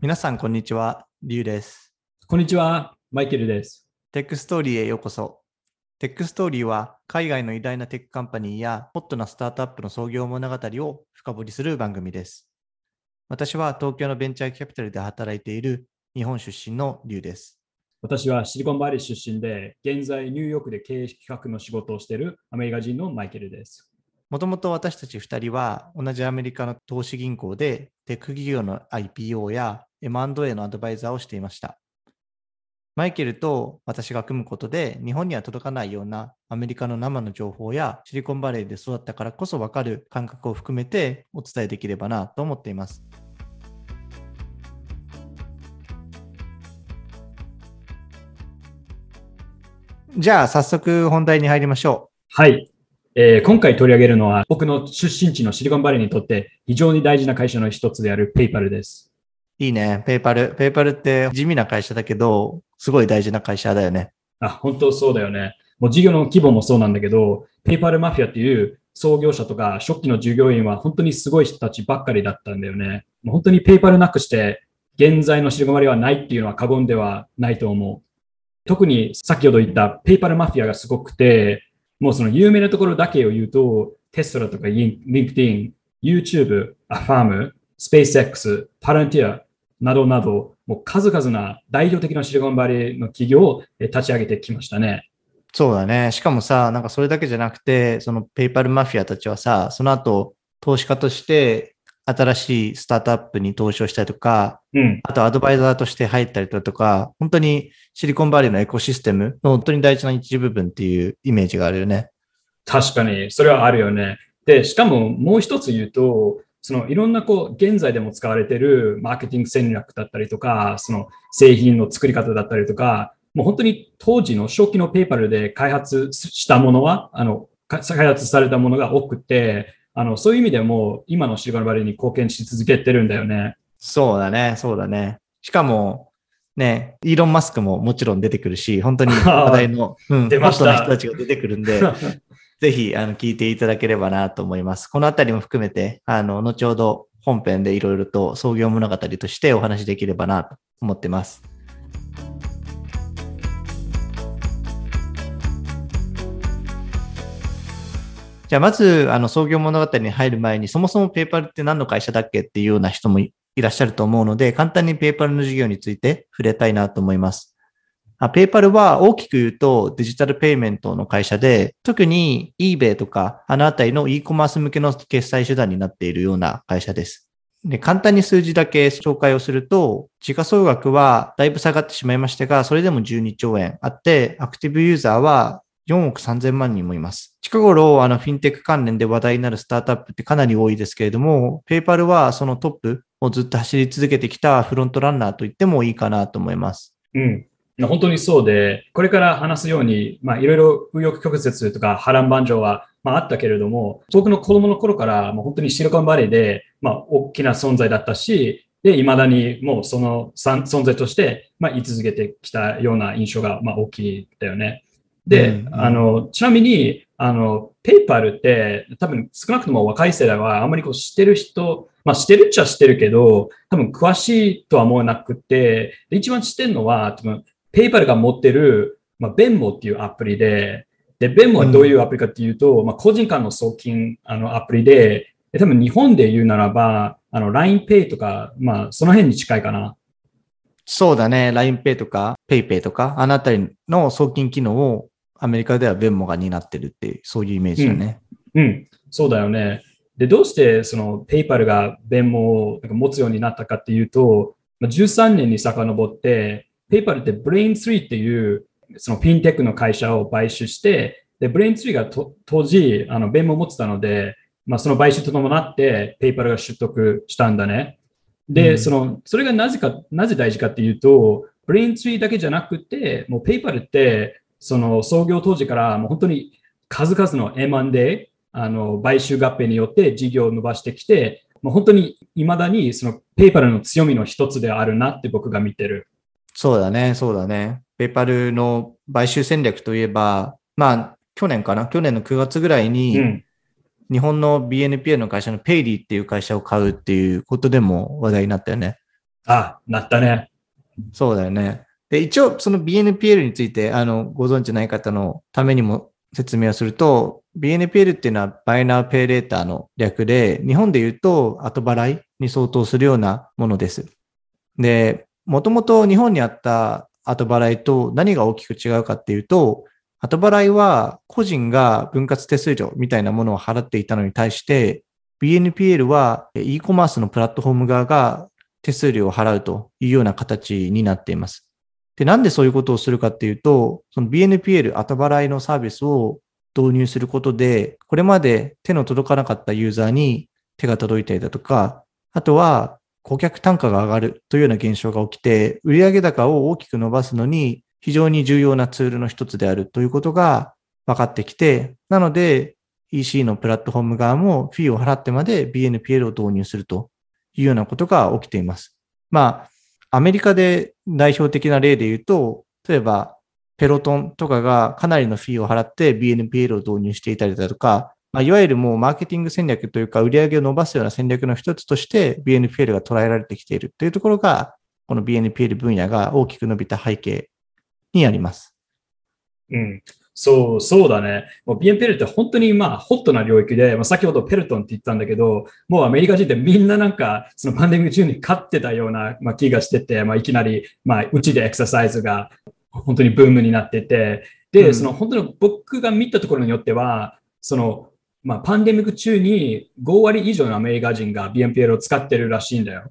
皆さん、こんにちは。リュウです。こんにちは、マイケルです。テックストーリーへようこそ。テックストーリーは、海外の偉大なテックカンパニーや、ホットなスタートアップの創業物語を深掘りする番組です。私は東京のベンチャーキャピタルで働いている日本出身のリュウです。私はシリコンバレー出身で、現在ニューヨークで経営企画の仕事をしているアメリカ人のマイケルです。もともと私たち2人は同じアメリカの投資銀行でテック企業の IPO や M&A のアドバイザーをしていました。マイケルと私が組むことで日本には届かないようなアメリカの生の情報やシリコンバレーで育ったからこそわかる感覚を含めてお伝えできればなと思っています。じゃあ早速本題に入りましょうはい、えー今回取り上げるのは、僕の出身地のシリコンバレーにとって非常に大事な会社の一つであるペイパルです。いいね。ペイパル。ペイパルって地味な会社だけど、すごい大事な会社だよね。あ、本当そうだよね。もう事業の規模もそうなんだけど、ペイパルマフィアっていう創業者とか初期の従業員は本当にすごい人たちばっかりだったんだよね。もう本当にペイパルなくして、現在のシリコンバレーはないっていうのは過言ではないと思う。特に先ほど言ったペイパルマフィアがすごくて、もうその有名なところだけを言うと、テスラとかリン LinkedIn、YouTube、アファーム、SpaceX、パランティアなどなど、もう数々な代表的なシリコンバレーの企業をえ立ち上げてきましたね。そうだね。しかもさ、なんかそれだけじゃなくて、そのペイパルマフィアたちはさ、その後、投資家として新しいスタートアップに投資をしたりとか、うん。あとアドバイザーとして入ったりだとか、本当にシリコンバレーのエコシステムの本当に大事な一部分っていうイメージがあるよね。確かに、それはあるよね。で、しかももう一つ言うと、そのいろんなこう、現在でも使われているマーケティング戦略だったりとか、その製品の作り方だったりとか、もう本当に当時の初期のペーパルで開発したものは、あの、か開発されたものが多くて、あの、そういう意味でも今のシリコンバレーに貢献し続けてるんだよね。そうだね、そうだね。しかも、ね、イーロン・マスクももちろん出てくるし、本当に話題の、うん、出ましたホットな人たちが出てくるんで、ぜひ、あの、聞いていただければなと思います。このあたりも含めて、あの、後ほど本編でいろいろと創業物語としてお話しできればなと思ってます。じゃあ、まず、あの、創業物語に入る前に、そもそもペーパルって何の会社だっけっていうような人もいらっしゃると思うので、簡単にペーパルの事業について触れたいなと思います。あペーパルは大きく言うとデジタルペイメントの会社で、特に eBay とかあのあたりの e コマース向けの決済手段になっているような会社です。で簡単に数字だけ紹介をすると、時価総額はだいぶ下がってしまいましたが、それでも12兆円あって、アクティブユーザーは4億3000万人もいます。近頃、あの、フィンテック関連で話題になるスタートアップってかなり多いですけれども、ペーパルはそのトップをずっと走り続けてきたフロントランナーと言ってもいいかなと思います。うん。本当にそうで、これから話すように、まあ、いろいろ右翼曲折とか波乱万丈は、まあ、あったけれども、僕の子供の頃から、もう本当にシリコンバレーで、まあ、大きな存在だったし、で、未だにもうその存在として、まあ、言い続けてきたような印象が、まあ、大きいだよね。で、うんうんあの、ちなみに、あの、ペイパルって、多分少なくとも若い世代はあんまりこう知ってる人、まあ知ってるっちゃ知ってるけど、多分詳しいとは思わなくて、で一番知ってるのは、多分ペイパルが持ってる、まあ、ベンモっていうアプリで、で、ベンモはどういうアプリかっていうと、まあ、個人間の送金あのアプリで、で多分日本で言うならば、あの、LINEPay とか、まあ、その辺に近いかな。そうだね。LINEPay とか PayPay とか、あのあたりの送金機能をアメリカではベンモが担ってるっていう、そういうイメージだね。うん、そうだよね。で、どうしてそのペイパルがベンモをなんか持つようになったかっていうと、まあ、13年に遡って、ペイパルってブレインツリーっていうそのフィンテックの会社を買収して、で、ブレインツリーがと当時、あの、ベンモを持ってたので、まあ、その買収と伴って、ペイパルが取得したんだね。で、うんその、それがなぜか、なぜ大事かっていうと、ブレインツリーだけじゃなくて、もうペイパルって、その創業当時からもう本当に数々の M&A、あの、買収合併によって事業を伸ばしてきて、もう本当に未だにそのペイパルの強みの一つであるなって僕が見てる。そうだね、そうだね。ペイパルの買収戦略といえば、まあ、去年かな？去年の9月ぐらいに、うん。日本の BNPL の会社のペイリーっていう会社を買うっていうことでも話題になったよね。あ、なったね。そうだよね。で、一応、その BNPL について、あの、ご存知ない方のためにも説明をすると、BNPL っていうのはバイナーペイレーターの略で、日本で言うと後払いに相当するようなものです。で、もともと日本にあった後払いと何が大きく違うかっていうと、後払いは個人が分割手数料みたいなものを払っていたのに対して、BNPL は e コマースのプラットフォーム側が手数料を払うというような形になっています。で、なんでそういうことをするかっていうと、その BNPL 後払いのサービスを導入することで、これまで手の届かなかったユーザーに手が届いたりだとか、あとは顧客単価が上がるというような現象が起きて、売上高を大きく伸ばすのに非常に重要なツールの一つであるということが分かってきて、なので EC のプラットフォーム側もフィーを払ってまで BNPL を導入するというようなことが起きています。まあ、アメリカで代表的な例で言うと、例えばペロトンとかがかなりのフィーを払って BNPL を導入していたりだとか、まあ、いわゆるもうマーケティング戦略というか売り上げを伸ばすような戦略の一つとして BNPL が捉えられてきているというところが、この BNPL 分野が大きく伸びた背景にあります。うん。そう、そうだね。もう BNPL って本当にまあホットな領域で、まあ、先ほどペルトンって言ったんだけど、もうアメリカ人ってみんななんかそのパンデミック中に勝ってたような、まあ、気がしてて、まあ、いきなり、まあ、うちでエクササイズが本当にブームになってて、で、うんその本当に僕が見たところによっては、その、まあ、パンデミック中に5割以上のアメリカ人が BNPL を使ってるらしいんだよ。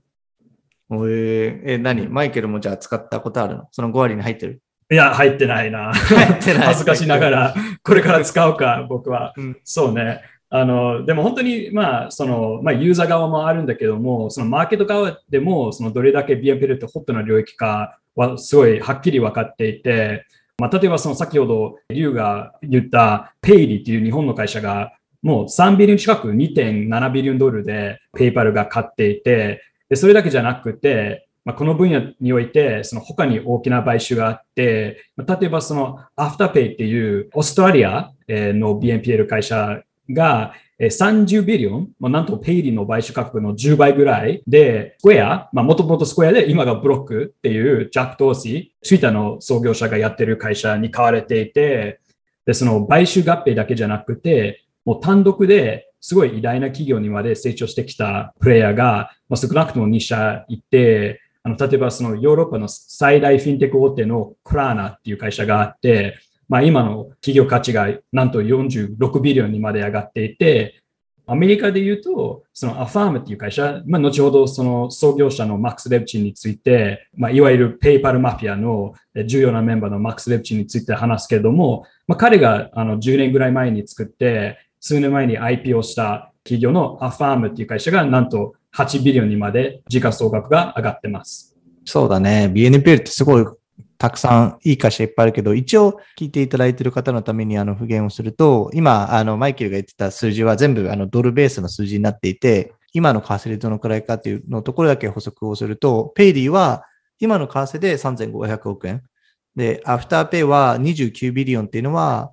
えー、え、何？マイケルもじゃあ使ったことあるの？その5割に入ってる？いや、入ってないな。入ってない恥ずかしながら、これから使うか、僕は。うんそうね。あの、でも本当に、まあ、その、まあ、ユーザー側もあるんだけども、そのマーケット側でも、そのどれだけ BNPL ってホットな領域かは、すごいはっきり分かっていて、まあ、例えばその先ほど、リュウが言ったペイリっていう日本の会社が、もう3ビリオン近く2.7ビリオンドルでペイパルが買っていて、で、それだけじゃなくて、まあ、この分野において、その他に大きな買収があって、例えばそのアフターペイっていうオーストラリアの BNPL 会社が30 billion、まあ、なんとペイディの買収価格の10倍ぐらいで、スクエア、まあ、もともとスクエアで今がブロックっていうジャック・ドーシー、ツイッターの創業者がやってる会社に買われていて、で、その買収合併だけじゃなくて、もう単独ですごい偉大な企業にまで成長してきたプレイヤーが、まあ、少なくとも2社いて、あの例えばそのヨーロッパの最大フィンテック大手のクラーナっていう会社があって、まあ、今の企業価値がなんと46 billion にまで上がっていて、アメリカで言うと、そのアファームっていう会社、まあ、後ほどその創業者のマックス・レブチンについて、まあ、いわゆるペイパルマフィアの重要なメンバーのマックス・レブチンについて話すけれども、まあ、彼があの10年ぐらい前に作って、数年前に IP をした企業のアファームっていう会社がなんと8 billion にまで時価総額が上がってます。そうだね。BNPL ってすごいたくさんいい会社いっぱいあるけど、一応聞いていただいている方のためにあの補足をすると、今、あの、マイケルが言ってた数字は全部あのドルベースの数字になっていて、今の為替でどのくらいかっていうのところだけ補足をすると、ペイディは今の為替で3500億円。で、アフターペイは29 billion っていうのは、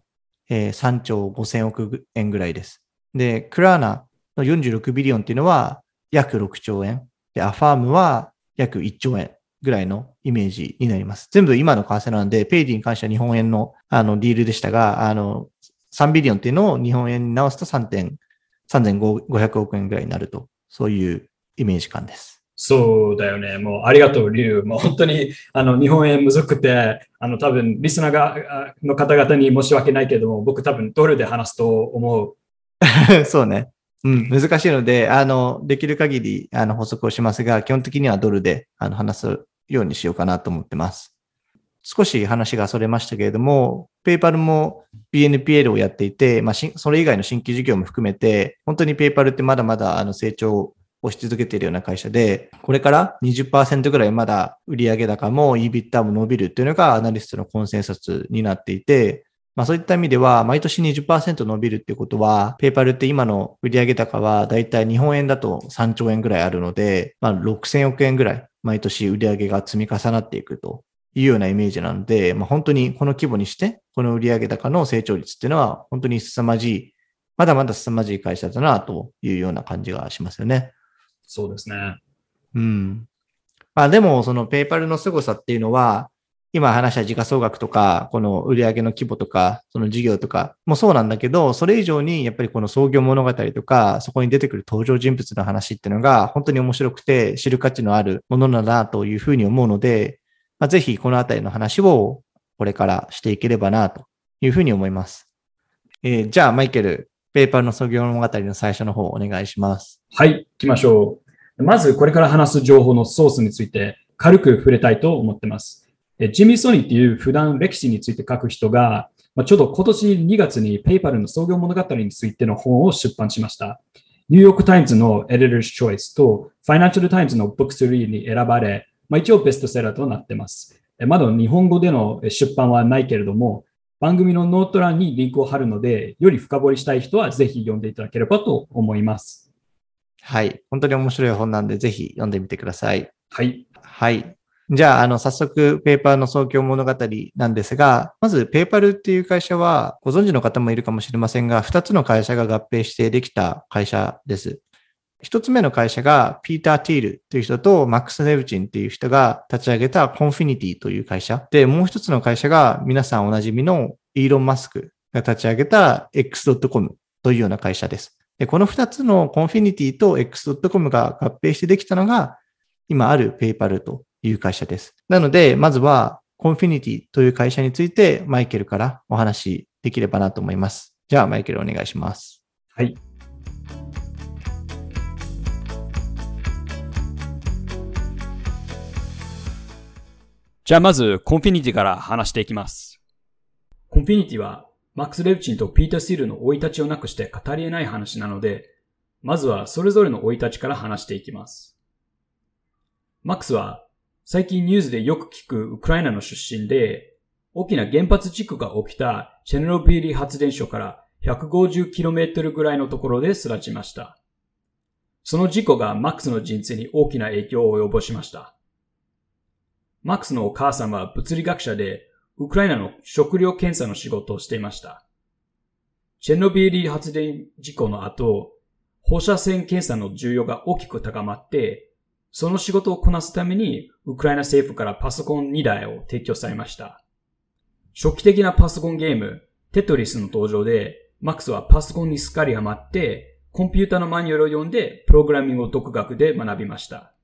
えー3兆5000億円ぐらいです。で、クラーナの46 billion っていうのは約6兆円。で、アファームは約1兆円ぐらいのイメージになります。全部今の為替なんで、ペイディに関しては日本円のあのディールでしたが、あの、3 billion っていうのを日本円に直すと3点、3500億円ぐらいになると、そういうイメージ感です。そうだよね。もうありがとう、リュウ。もう本当にあの日本円むずくて、あの多分リスナーがの方々に申し訳ないけども、僕多分ドルで話すと思う。そうね。うん、難しいので、あの、できる限り、あの、補足をしますが、基本的にはドルで、あの、話すようにしようかなと思ってます。少し話がそれましたけれども、ペイパルも BNPL をやっていて、まあ、それ以外の新規事業も含めて、本当にペイパルってまだまだあの成長をし続けているような会社で、これから20%ぐらいまだ売上高も EBITDA も伸びるというのがアナリストのコンセンサスになっていて、まあそういった意味では、毎年20%伸びるっていうことは、ペイパルって今の売上高はだいたい日本円だと3兆円ぐらいあるので、まあ6000億円ぐらい毎年売上が積み重なっていくというようなイメージなので、まあ本当にこの規模にして、この売上高の成長率っていうのは本当に凄まじい、まだまだ凄まじい会社だなというような感じがしますよね。そうですね。うん。まあでも、そのペイパルの凄さっていうのは、今話した時価総額とか、この売上の規模とか、その事業とかもそうなんだけど、それ以上にやっぱりこの創業物語とか、そこに出てくる登場人物の話っていうのが本当に面白くて知る価値のあるものなんだなというふうに思うので、まあ、ぜひこのあたりの話をこれからしていければなというふうに思います。えー、じゃあ、マイケル、ペーパーの創業物語の最初の方お願いします。はい、行きましょう。まず、これから話す情報のソースについて軽く触れたいと思ってます。ジミー・ソニーっていう普段歴史について書く人が、ちょうど今年2月にペイパルの創業物語についての本を出版しました。ニューヨーク・タイムズの Editor's Choice とファイナンシャル・タイムズの Book3 に選ばれ、まあ、一応ベストセラーとなっています。まだ日本語での出版はないけれども、番組のノート欄にリンクを貼るので、より深掘りしたい人はぜひ読んでいただければと思います。はい。本当に面白い本なんで、ぜひ読んでみてください。はい。はい。じゃあ、あの、早速、ペーパーの創業物語なんですが、まず、ペーパルっていう会社は、ご存知の方もいるかもしれませんが、2つの会社が合併してできた会社です。1つ目の会社が、ピーター・ティールという人と、マックス・ネブチンという人が立ち上げたコンフィニティという会社。で、もう1つの会社が、皆さんおなじみのイーロン・マスクが立ち上げた X.com というような会社です。で、この2つのコンフィニティと X.com が合併してできたのが、今あるペイパルという会社です。なので、まずは、コンフィニティという会社について、マイケルからお話できればなと思います。じゃあ、マイケルお願いします。はい。じゃあまず、コンフィニティから話していきます。コンフィニティは、マックス・レブチンとピーター・シールの生い立ちをなくして語り得ない話なので、まずはそれぞれの生い立ちから話していきます。マックスは最近ニュースでよく聞くウクライナの出身で、大きな原発事故が起きたチェノノビリ発電所から 150km ぐらいのところで育ちました。その事故がマックスの人生に大きな影響を及ぼしました。マックスのお母さんは物理学者で、ウクライナの食料検査の仕事をしていました。チェノビーリー発電事故の後、放射線検査の需要が大きく高まって、その仕事をこなすために、ウクライナ政府からパソコン2台を提供されました。初期的なパソコンゲーム、テトリスの登場で、マックスはパソコンにすっかりハマって、コンピュータのマニュアルを読んで、プログラミングを独学で学びました。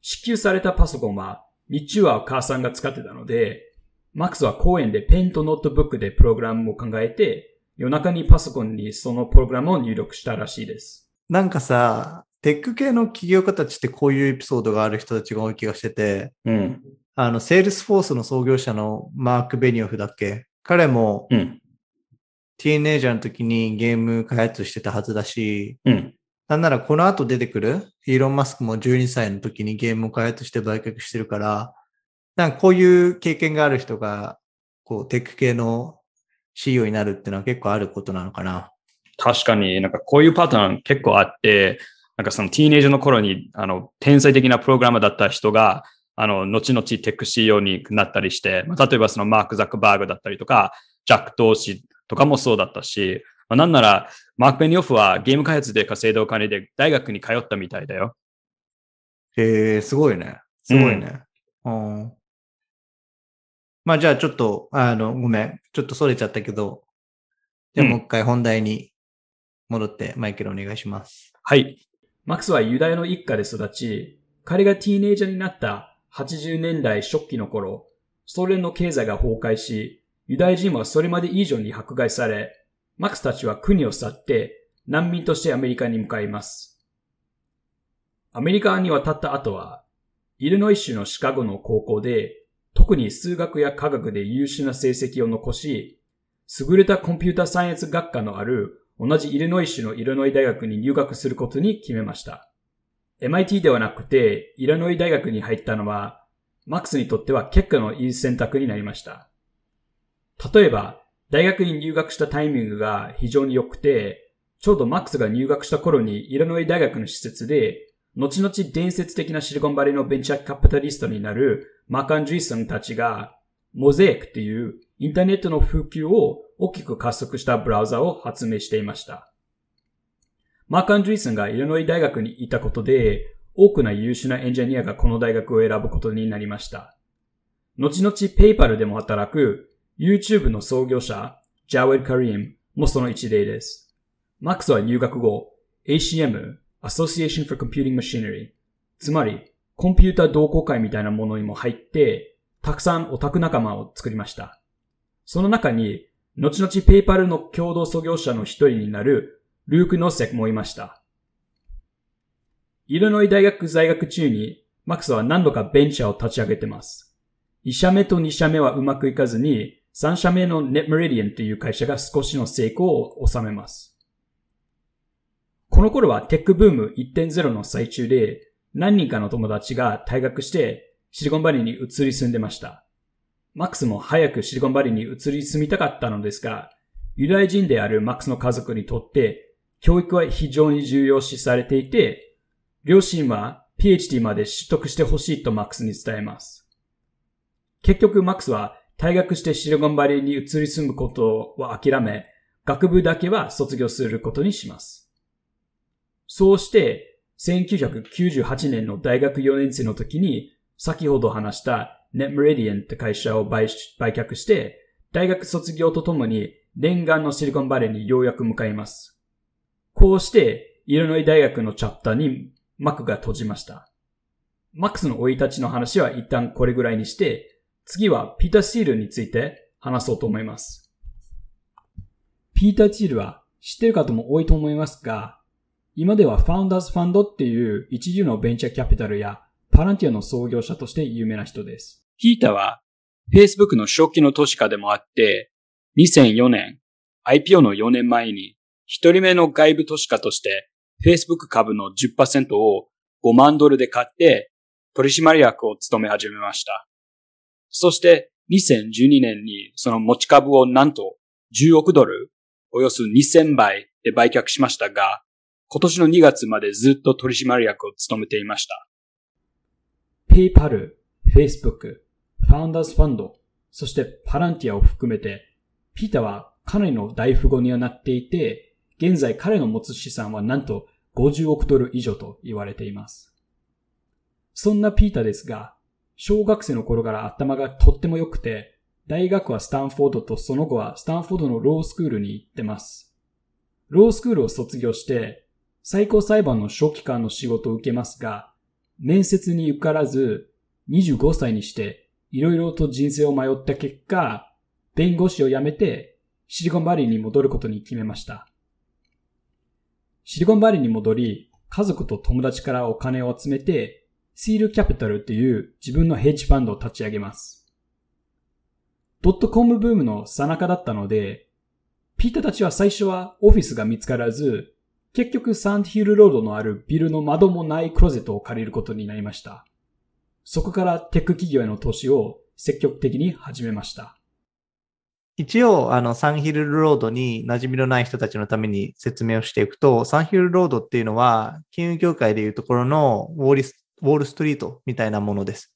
支給されたパソコンは、日中はお母さんが使ってたので、マックスは公園でペンとノートブックでプログラムを考えて、夜中にパソコンにそのプログラムを入力したらしいです。なんかさ、テック系の起業家たちってこういうエピソードがある人たちが多い気がしてて、うん、あの、セールスフォースの創業者のマーク・ベニオフだっけ？彼も、うん、ティーネージャーの時にゲーム開発してたはずだし、うん、なんならこの後出てくるイーロン・マスクも12歳の時にゲームを開発して売却してるから、なんかこういう経験がある人が、こう、テック系の CEO になるっていうのは結構あることなのかな。確かになんかこういうパターン結構あって、なんかそのティーネージャーの頃に、あの、天才的なプログラマーだった人が、あの、後々テック CEO になったりして、まあ、例えばそのマーク・ザックバーグだったりとか、ジャック・トーシとかもそうだったし、まあ、なんなら、マーク・ベニオフはゲーム開発で稼いだお金で大学に通ったみたいだよ。へえ、すごいね。すごいね。うん、うんまあじゃあちょっと、あの、ごめん。ちょっとそれちゃったけど、じゃあもう一回本題に戻って、マイケルお願いします。はい。マックスはユダヤの一家で育ち、彼がティーネイジャーになった80年代初期の頃、ソ連の経済が崩壊し、ユダヤ人はそれまで以上に迫害され、マックスたちは国を去って難民としてアメリカに向かいます。アメリカに渡った後は、イルノイ州のシカゴの高校で、特に数学や科学で優秀な成績を残し、優れたコンピュータサイエンス学科のある同じイルノイ州のイルノイ大学に入学することに決めました。MIT ではなくて、イルノイ大学に入ったのは、マックスにとっては結果のいい選択になりました。例えば、大学に入学したタイミングが非常に良くて、ちょうどマックスが入学した頃にイルノイ大学の施設で、後々伝説的なシリコンバレーのベンチャーカピタリストになるマーカン・ジーソンたちが、モゼイクっていうインターネットの普及を大きく加速したブラウザを発明していました。マーク・アンドリーソンがイレノイ大学にいたことで、多くの優秀なエンジニアがこの大学を選ぶことになりました。後々ペイパルでも働く YouTube の創業者、ジャワ d カリームもその一例です。マックスは入学後、ACM、Association for Computing Machinery、つまりコンピュータ同好会みたいなものにも入って、たくさんオタク仲間を作りました。その中に、後々ペイパルの共同創業者の一人になるルーク・ノセクもいました。イルノイ大学在学中に、マックスは何度かベンチャーを立ち上げてます。1社目と2社目はうまくいかずに、3社目のネットメリディアンという会社が少しの成功を収めます。この頃はテックブーム1.0の最中で、何人かの友達が退学してシリコンバリーに移り住んでました。マックスも早くシリコンバリーに移り住みたかったのですが、ユダヤ人であるマックスの家族にとって教育は非常に重要視されていて、両親は PhD まで取得してほしいとマックスに伝えます。結局マックスは退学してシリコンバレーに移り住むことを諦め、学部だけは卒業することにします。そうして、1998年の大学4年生の時に、先ほど話したネットメリディアンって会社を売却して、大学卒業とともに念願のシリコンバレーにようやく向かいます。こうして、イルノイ大学のチャプターにマックが閉じました。マックスの生い立ちの話は一旦これぐらいにして、次はピーター・シールについて話そうと思います。ピーター・シールは知ってる方も多いと思いますが、今ではファウンダーズ・ファンドっていう一流のベンチャーキャピタルやパランティアの創業者として有名な人です。ピータは Facebook の初期の投資家でもあって、2004年 IPO の4年前に一人目の外部投資家として Facebook 株の10%を5万ドルで買って取締役を務め始めました。そして2012年にその持ち株をなんと10億ドル、およそ2000倍で売却しましたが、今年の2月までずっと取締役を務めていました。PayPal、Facebook、Founders Fund、そしてパランティアを含めて、ピーターはかなりの大富豪にはなっていて、現在彼の持つ資産はなんと50億ドル以上と言われています。そんなピーターですが、小学生の頃から頭がとっても良くて、大学はスタンフォードとその後はスタンフォードのロースクールに行ってます。ロースクールを卒業して、最高裁判の初期間の仕事を受けますが、面接に受からず、25歳にしていろいろと人生を迷った結果、弁護士を辞めてシリコンバリーに戻ることに決めました。シリコンバレーに戻り、家族と友達からお金を集めて、シールキャピタルという自分のヘッジファンドを立ち上げます。ドットコムブームのさなかだったので、ピーターたちは最初はオフィスが見つからず、結局サンヒルロードのあるビルの窓もないクローゼットを借りることになりました。そこからテック企業への投資を積極的に始めました。一応、あの、サンヒルロードに馴染みのない人たちのために説明をしていくと、サンヒルロードっていうのは、金融業界でいうところのウォーリスウォールストリートみたいなものです。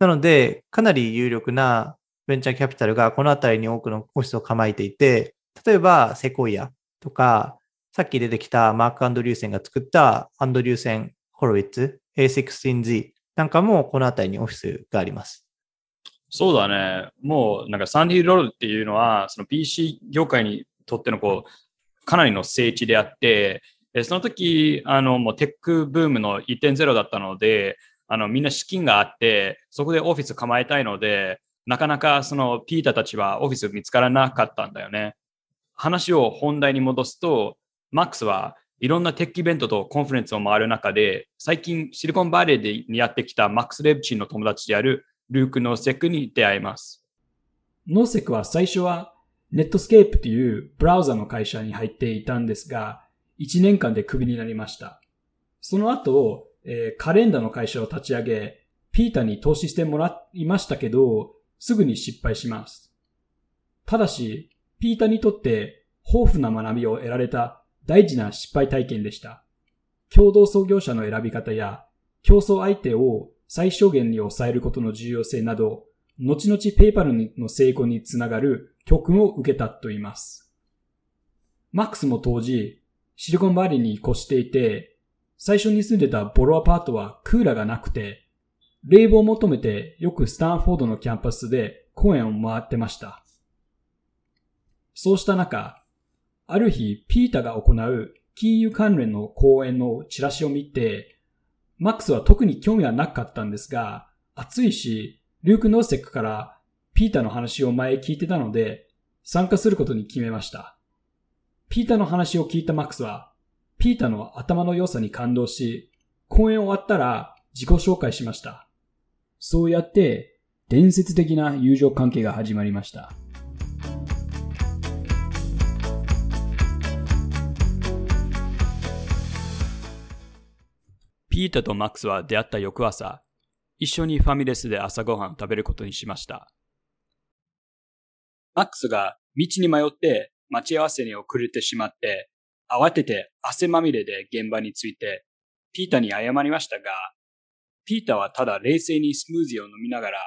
なので、かなり有力なベンチャーキャピタルがこの辺りに多くのオフィスを構えていて、例えばセコイアとか、さっき出てきたマーク・アンドリューセンが作ったアンドリューセン・ホロウィッツ A16Z なんかもこの辺りにオフィスがあります。そうだね。もうなんかサンディロールっていうのは、その PC 業界にとってのこう、かなりの聖地であって、その時、あの、もうテックブームの1.0だったので、あの、みんな資金があって、そこでオフィス構えたいので、なかなかそのピーターたちはオフィス見つからなかったんだよね。話を本題に戻すと、マックスはいろんなテックイベントとカンファレンスを回る中で、最近シリコンバレーでにやってきたマックス・レブチンの友達であるルーク・ノーセクに出会います。ノーセクは最初はネットスケープというブラウザの会社に入っていたんですが、1年間でクビになりました。その後、えー、カレンダーの会社を立ち上げ、ピーターに投資してもらいましたけど、すぐに失敗します。ただし、ピーターにとって豊富な学びを得られた大事な失敗体験でした。共同創業者の選び方や競争相手を最小限に抑えることの重要性など、後々ペイパルの成功につながる教訓を受けたと言います。マックスも当時、シリコンバレーに越していて、最初に住んでたボロアパートはクーラーがなくて、冷房を求めてよくスタンフォードのキャンパスで公園を回ってました。そうした中、ある日、ピータが行う金融関連の講演のチラシを見て、マックスは特に興味はなかったんですが、暑いし、リューク・ノーセックからピータの話を前聞いてたので、参加することに決めました。ピータの話を聞いたマックスは、ピータの頭の良さに感動し、講演終わったら自己紹介しました。そうやって、伝説的な友情関係が始まりました。ピータとマックスは出会った翌朝、一緒にファミレスで朝ごはんを食べることにしました。マックスが道に迷って待ち合わせに遅れてしまって、慌てて汗まみれで現場に着いて、ピータに謝りましたが、ピータはただ冷静にスムージーを飲みながら、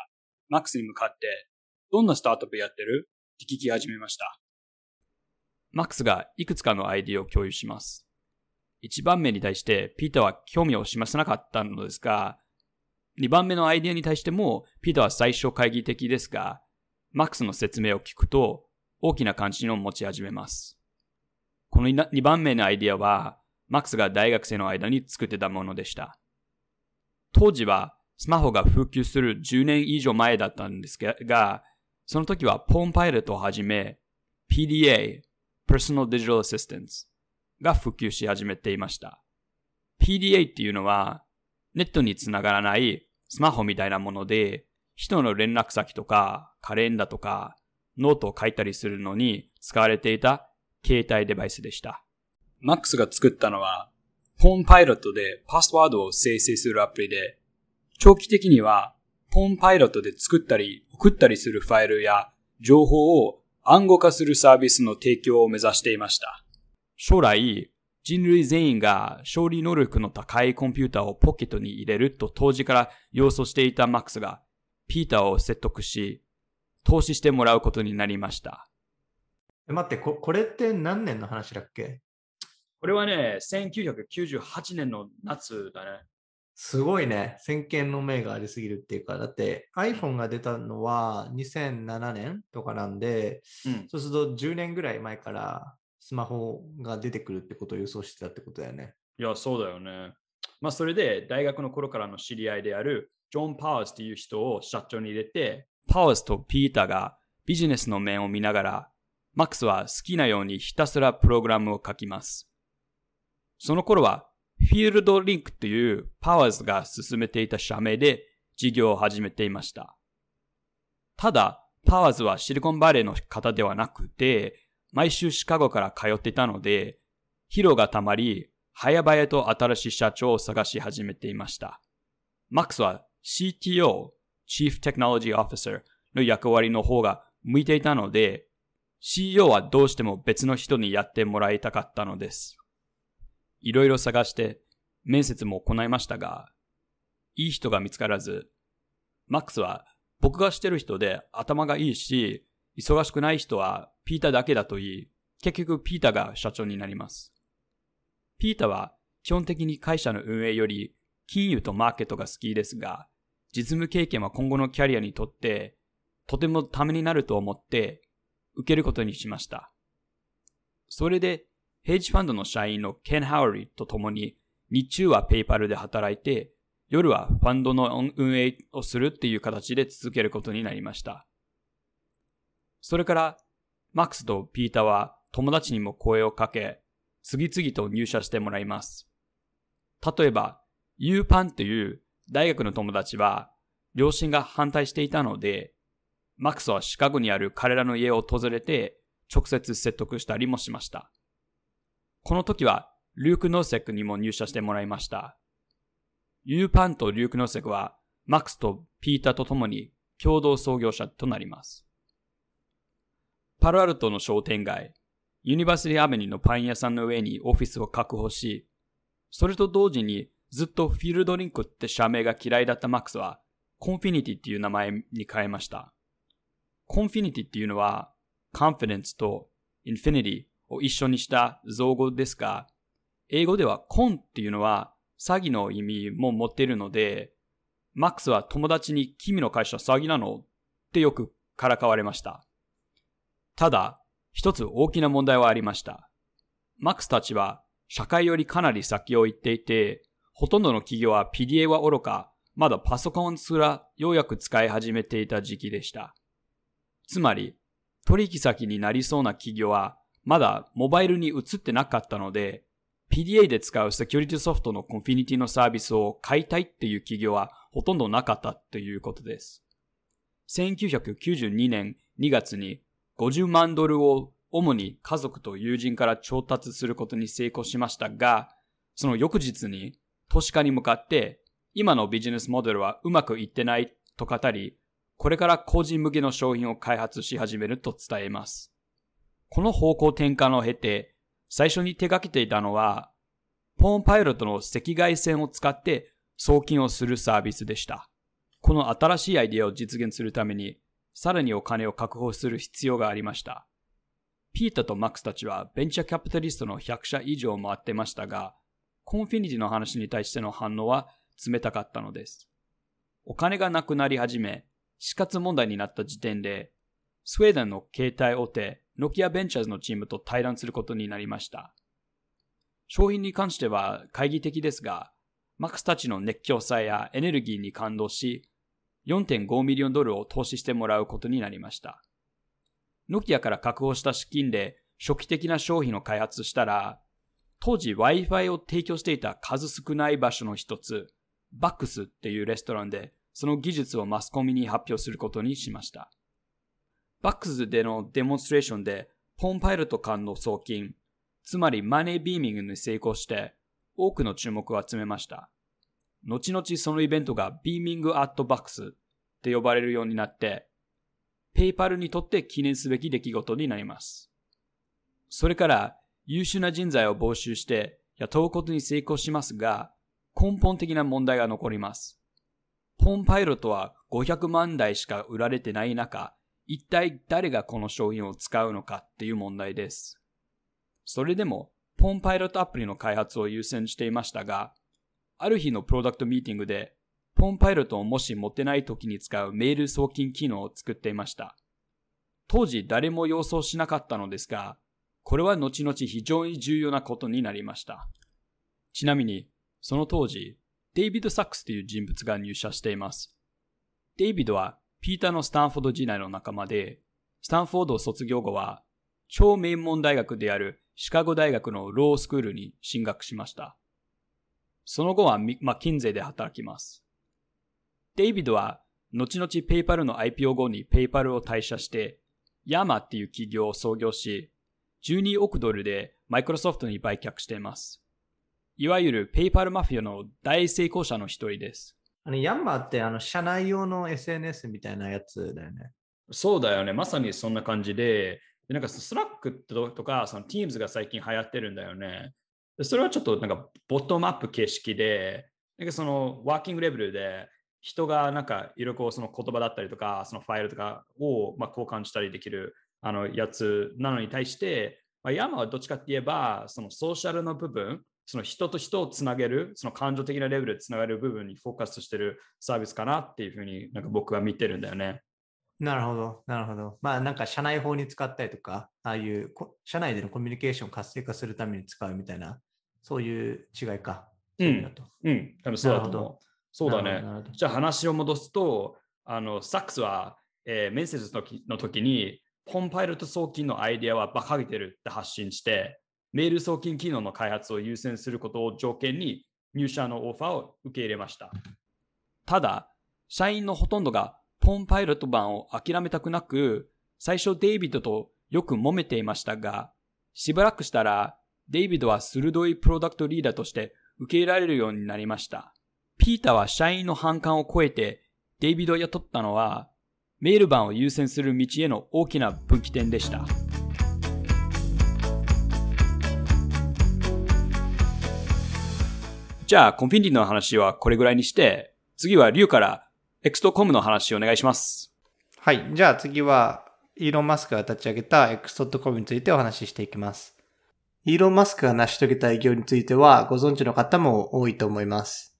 マックスに向かって、どんなスタートアップやってる？って聞き始めました。マックスがいくつかのアイディアを共有します。1番目に対してピーターは興味を示さなかったのですが、2番目のアイディアに対してもピーターは最初懐疑的ですが、マックスの説明を聞くと大きな関心を持ち始めます。この2番目のアイディアは、マックスが大学生の間に作ってたものでした。当時はスマホが普及する10年以上前だったんですが、その時はポーンパイロットをはじめ、PDA、Personal Digital Assistance が普及し始めていました。PDA っていうのは、ネットにつながらないスマホみたいなもので、人の連絡先とか、カレンダーとか、ノートを書いたりするのに使われていた携帯デバイスでした。マックスが作ったのは、パームパイロットでパスワードを生成するアプリで、長期的には、パームパイロットで作ったり送ったりするファイルや情報を暗号化するサービスの提供を目指していました。将来、人類全員が処理能力の高いコンピューターをポケットに入れると当時から予想していたマックスが、ピーターを説得し、投資してもらうことになりました。待ってこ、これって何年の話だっけ？これはね、1998年の夏だね。すごいね。先見の明がありすぎるっていうか、だって iPhone が出たのは2007年とかなんで、うん。そうすると10年ぐらい前からスマホが出てくるってことを予想してたってことだよね。いや、そうだよね。まあ、それで大学の頃からの知り合いであるジョン・パワーズっていう人を社長に入れて、パワーズとピーターがビジネスの面を見ながら、マックスは好きなようにひたすらプログラムを書きます。その頃は、フィールドリンクっていうパワーズが進めていた社名で事業を始めていました。ただ、パワーズはシリコンバレーの方ではなくて、毎週シカゴから通っていたので、疲労がたまり、早々と新しい社長を探し始めていました。マックスは CTO、Chief Technology Officer の役割の方が向いていたので、CEO はどうしても別の人にやってもらいたかったのです。いろいろ探して面接も行いましたが、いい人が見つからず、マックスは僕がしてる人で頭がいいし、忙しくない人はピーターだけだと言い、結局ピーターが社長になります。ピーターは基本的に会社の運営より金融とマーケットが好きですが、実務経験は今後のキャリアにとってとてもためになると思って受けることにしました。それでヘッジファンドの社員のケン・ハウリーと共に日中はペイパルで働いて夜はファンドの運営をするっていう形で続けることになりました。それからマックスとピーターは友達にも声をかけ次々と入社してもらいます。例えば、ユーパンという大学の友達は、両親が反対していたので、マックスはシカゴにある彼らの家を訪れて、直接説得したりもしました。この時は、リューク・ノーセックにも入社してもらいました。ユーパンとリューク・ノーセックは、マックスとピーターと共に共同創業者となります。パロアルトの商店街、ユニバーシティアベニューのパン屋さんの上にオフィスを確保し、それと同時にずっとフィールドリンクって社名が嫌いだったマックスは、コンフィニティっていう名前に変えました。コンフィニティっていうのは、コンフィデンスとインフィニティを一緒にした造語ですが、英語ではコンっていうのは詐欺の意味も持っているので、マックスは友達に君の会社詐欺なの？ってよくからかわれました。ただ、一つ大きな問題はありました。マックスたちは社会よりかなり先を行っていて、ほとんどの企業は PDA は愚か、まだパソコンすらようやく使い始めていた時期でした。つまり、取引先になりそうな企業はまだモバイルに移ってなかったので、PDA で使うセキュリティソフトのコンフィニティのサービスを買いたいっていう企業はほとんどなかったということです。1992年2月に50万ドルを主に家族と友人から調達することに成功しましたが、その翌日に投資家に向かって今のビジネスモデルはうまくいってないと語り、これから個人向けの商品を開発し始めると伝えます。この方向転換を経て、最初に手掛けていたのは、ポーンパイロットの赤外線を使って送金をするサービスでした。この新しいアイデアを実現するために、さらにお金を確保する必要がありました。ピータとマックスたちはベンチャーキャピタリストの100社以上回ってましたが、コンフィニティの話に対しての反応は冷たかったのです。お金がなくなり始め、死活問題になった時点で、スウェーデンの携帯大手、ノキアベンチャーズのチームと対談することになりました。商品に関しては懐疑的ですが、マックスたちの熱狂さやエネルギーに感動し、4.5ミリオンドルを投資してもらうことになりました。ノキアから確保した資金で初期的な商品を開発したら、当時 Wi-Fi を提供していた数少ない場所の一つ、バックスっていうレストランでその技術をマスコミに発表することにしました。バックスでのデモンストレーションでポンパイロット間の送金、つまりマネービーミングに成功して多くの注目を集めました。後々そのイベントがビーミングアットバックスって呼ばれるようになって、ペイパルにとって記念すべき出来事になります。それから優秀な人材を募集して雇うことに成功しますが、根本的な問題が残ります。ポンパイロットは500万台しか売られてない中、一体誰がこの商品を使うのかっていう問題です。それでも、ポンパイロットアプリの開発を優先していましたが、ある日のプロダクトミーティングで、ポンパイロットをもし持ってない時に使うメール送金機能を作っていました。当時誰も予想しなかったのですが、これは後々非常に重要なことになりました。ちなみに、その当時、デイビッド・サックスという人物が入社しています。デイビッドはピーターのスタンフォード時代の仲間で、スタンフォードを卒業後は、超名門大学であるシカゴ大学のロースクールに進学しました。その後はマッキンゼで働きます。デイビッドは、後々ペイパルの IPO 後にペイパルを退社して、ヤマーっていう企業を創業し、12億ドルでマイクロソフトに売却しています。いわゆるペイパルマフィアの大成功者の一人です。あのヤマーってあの社内用の SNS みたいなやつだよね。そうだよね。まさにそんな感じで、でなんかスラックとかその Teams が最近流行ってるんだよね。それはちょっとなんかボトムアップ形式で、なんかそのワーキングレベルで人がなんかいろいろその言葉だったりとか、そのファイルとかをまあ交換したりできるあのやつなのに対して、まあ、ヤマはどっちかって言えば、そのソーシャルの部分、その人と人をつなげる、その感情的なレベルでつながる部分にフォーカスしてるサービスかなっていうふうになんか僕は見てるんだよね。なるほど、なるほど。まあなんか社内法に使ったりとか、ああいう社内でのコミュニケーションを活性化するために使うみたいな、そういう違いか。うん、うん、多分そうだと思う。そうだね。じゃあ話を戻すと、あのサックスは、えー、面接の時の時に、ポンパイロット送金のアイデアは馬鹿げてるって発信して、メール送金機能の開発を優先することを条件に入社のオファーを受け入れました。ただ、社員のほとんどがポンパイロット版を諦めたくなく、最初デイビッドとよく揉めていましたが、しばらくしたら、デイビッドは鋭いプロダクトリーダーとして受け入れられるようになりました。ピーターは社員の反感を超えてデイビッドを雇ったのは、メール版を優先する道への大きな分岐点でした。じゃあ、コンフィニティの話はこれぐらいにして、次はリュウから X.com の話をお願いします。はい。じゃあ次は、イーロン・マスクが立ち上げた X.com についてお話ししていきます。イーロン・マスクが成し遂げた偉業についてはご存知の方も多いと思います。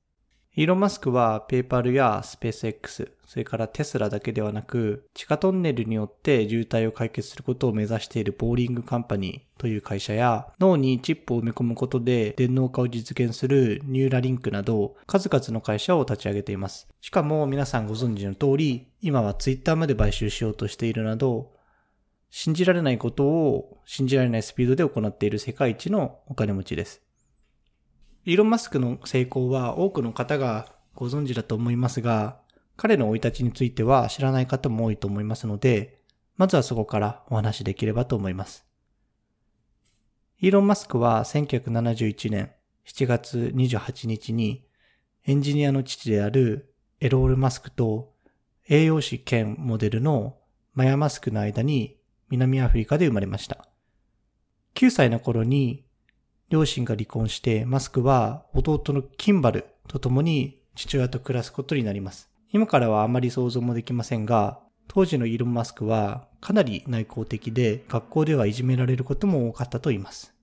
イーロン・マスクはペーパルやスペース X、それからテスラだけではなく、地下トンネルによって渋滞を解決することを目指しているボーリングカンパニーという会社や、脳にチップを埋め込むことで電脳化を実現するニューラリンクなど、数々の会社を立ち上げています。しかも皆さんご存知の通り、今はツイッターまで買収しようとしているなど、信じられないことを信じられないスピードで行っている世界一のお金持ちです。イーロン・マスクの成功は多くの方がご存知だと思いますが、彼の生い立ちについては知らない方も多いと思いますので、まずはそこからお話しできればと思います。イーロン・マスクは1971年7月28日にエンジニアの父であるエロール・マスクと栄養士兼モデルのマヤ・マスクの間に南アフリカで生まれました。9歳の頃に両親が離婚してマスクは弟のキンバルと共に父親と暮らすことになります。今からはあまり想像もできませんが、当時のイーロン・マスクはかなり内向的で学校ではいじめられることも多かったと言います。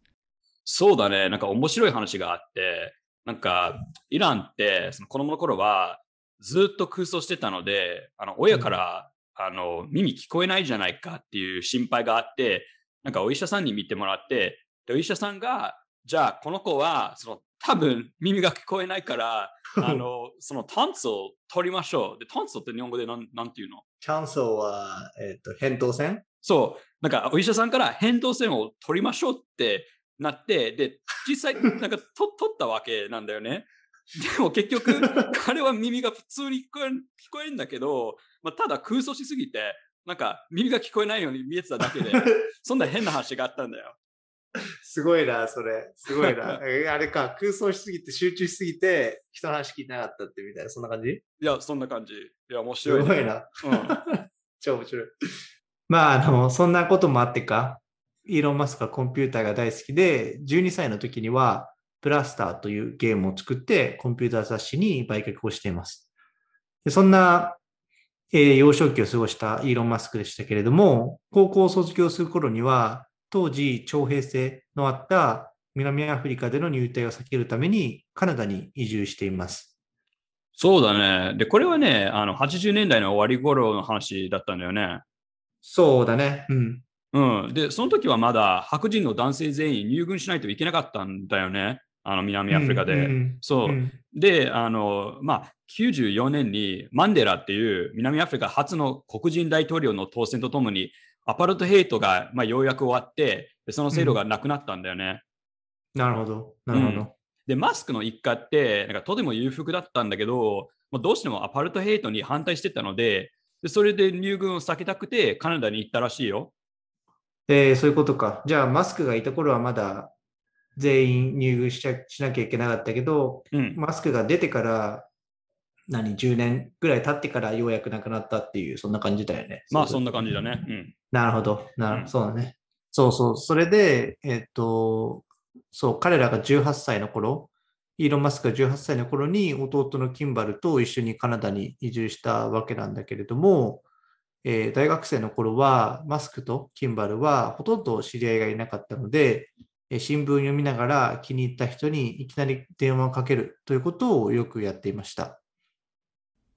そうだね。なんか面白い話があって、なんか、イランって、その子供の頃は、ずっと空想してたので、あの、親から、あの、耳聞こえないじゃないかっていう心配があって、なんかお医者さんに見てもらって、で、お医者さんが、じゃあ、この子は、その、多分耳が聞こえないから、あの、そのタンスを取りましょう。で、タンスって日本語でなんなんていうの？チャンスは、えっ、と、扁桃腺？そう、なんかお医者さんから扁桃腺を取りましょうってなって、で、実際、なんかと取ったわけなんだよね。でも結局、彼は耳が普通に聞こえ聞こえるんだけど、まあ、ただ空想しすぎて、なんか耳が聞こえないように見えてただけで、そんな変な話があったんだよ。すごいな、それ。すごいな。えあれか、空想しすぎて、集中しすぎて、人の話聞いてなかったってみたいな、そんな感じ？いや、そんな感じ。いや、面す白い、ごいな。うん。超面白い。まあ、あの、そんなこともあってか、イーロン・マスクはコンピューターが大好きで、12歳の時には、ブラスターというゲームを作って、コンピューター雑誌に売却をしています。でそんな、えー幼少期を過ごしたイーロン・マスクでしたけれども、高校を卒業する頃には、当時徴兵制のあった南アフリカでの入隊を避けるためにカナダに移住しています。そうだね。で、これはね、あの、80年代の終わり頃の話だったんだよね。そうだね。うん。うん。で、その時はまだ白人の男性全員入軍しないといけなかったんだよね。あの、南アフリカで。うんうんそう。うんで、あの、まあ、94年にマンデラっていう南アフリカ初の黒人大統領の当選とともに、アパルトヘイトが、まあ、ようやく終わって、でその制度がなくなったんだよね。なるほど。なるほど。で、マスクの一家って、なんかとても裕福だったんだけど、まあ、どうしてもアパルトヘイトに反対してたので、でそれで入軍を避けたくてカナダに行ったらしいよ。えーそういうことか。じゃあ、マスクがいた頃はまだ全員入軍しちゃしなきゃいけなかったけど、うん。マスクが出てから、何、10年ぐらい経ってからようやくなくなったっていう、そんな感じだよね。まあ、そそんな感じだね。うん。なるほど。なるうんそうだね。そうそう。それで、えっと、そう、彼らが18歳の頃、イーロン・マスクが18歳の頃に弟のキンバルと一緒にカナダに移住したわけなんだけれども、えー大学生の頃はマスクとキンバルはほとんど知り合いがいなかったので、えー新聞を読みながら気に入った人にいきなり電話をかけるということをよくやっていました。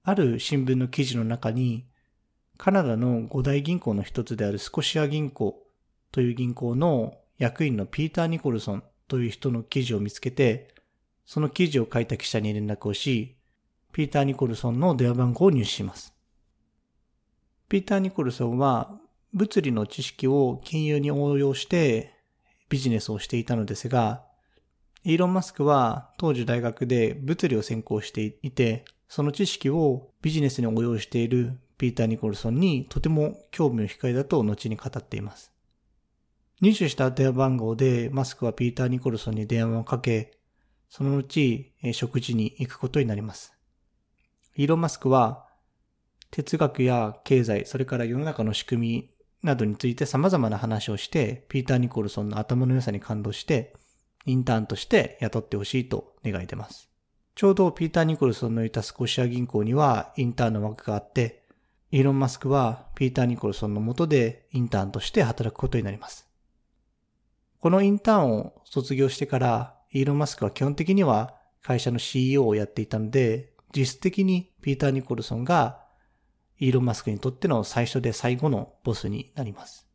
ある新聞の記事の中に、カナダの五大銀行の一つであるスコシア銀行という銀行の役員のピーター・ニコルソンという人の記事を見つけて、その記事を書いた記者に連絡をし、ピーター・ニコルソンの電話番号を入手します。ピーター・ニコルソンは物理の知識を金融に応用してビジネスをしていたのですが、イーロン・マスクは当時大学で物理を専攻していて、その知識をビジネスに応用しているピーター・ニコルソンにとても興味を控えたと後に語っています。入手した電話番号でマスクはピーター・ニコルソンに電話をかけ、その後、食事に行くことになります。イーロン・マスクは哲学や経済、それから世の中の仕組みなどについて様々な話をして、ピーター・ニコルソンの頭の良さに感動して、インターンとして雇ってほしいと願い出ます。ちょうどピーター・ニコルソンのいたスコシア銀行にはインターンの枠があって、イーロン・マスクはピーター・ニコルソンの下でインターンとして働くことになります。このインターンを卒業してから、イーロン・マスクは基本的には会社の CEO をやっていたので、実質的にピーター・ニコルソンがイーロン・マスクにとっての最初で最後のボスになります。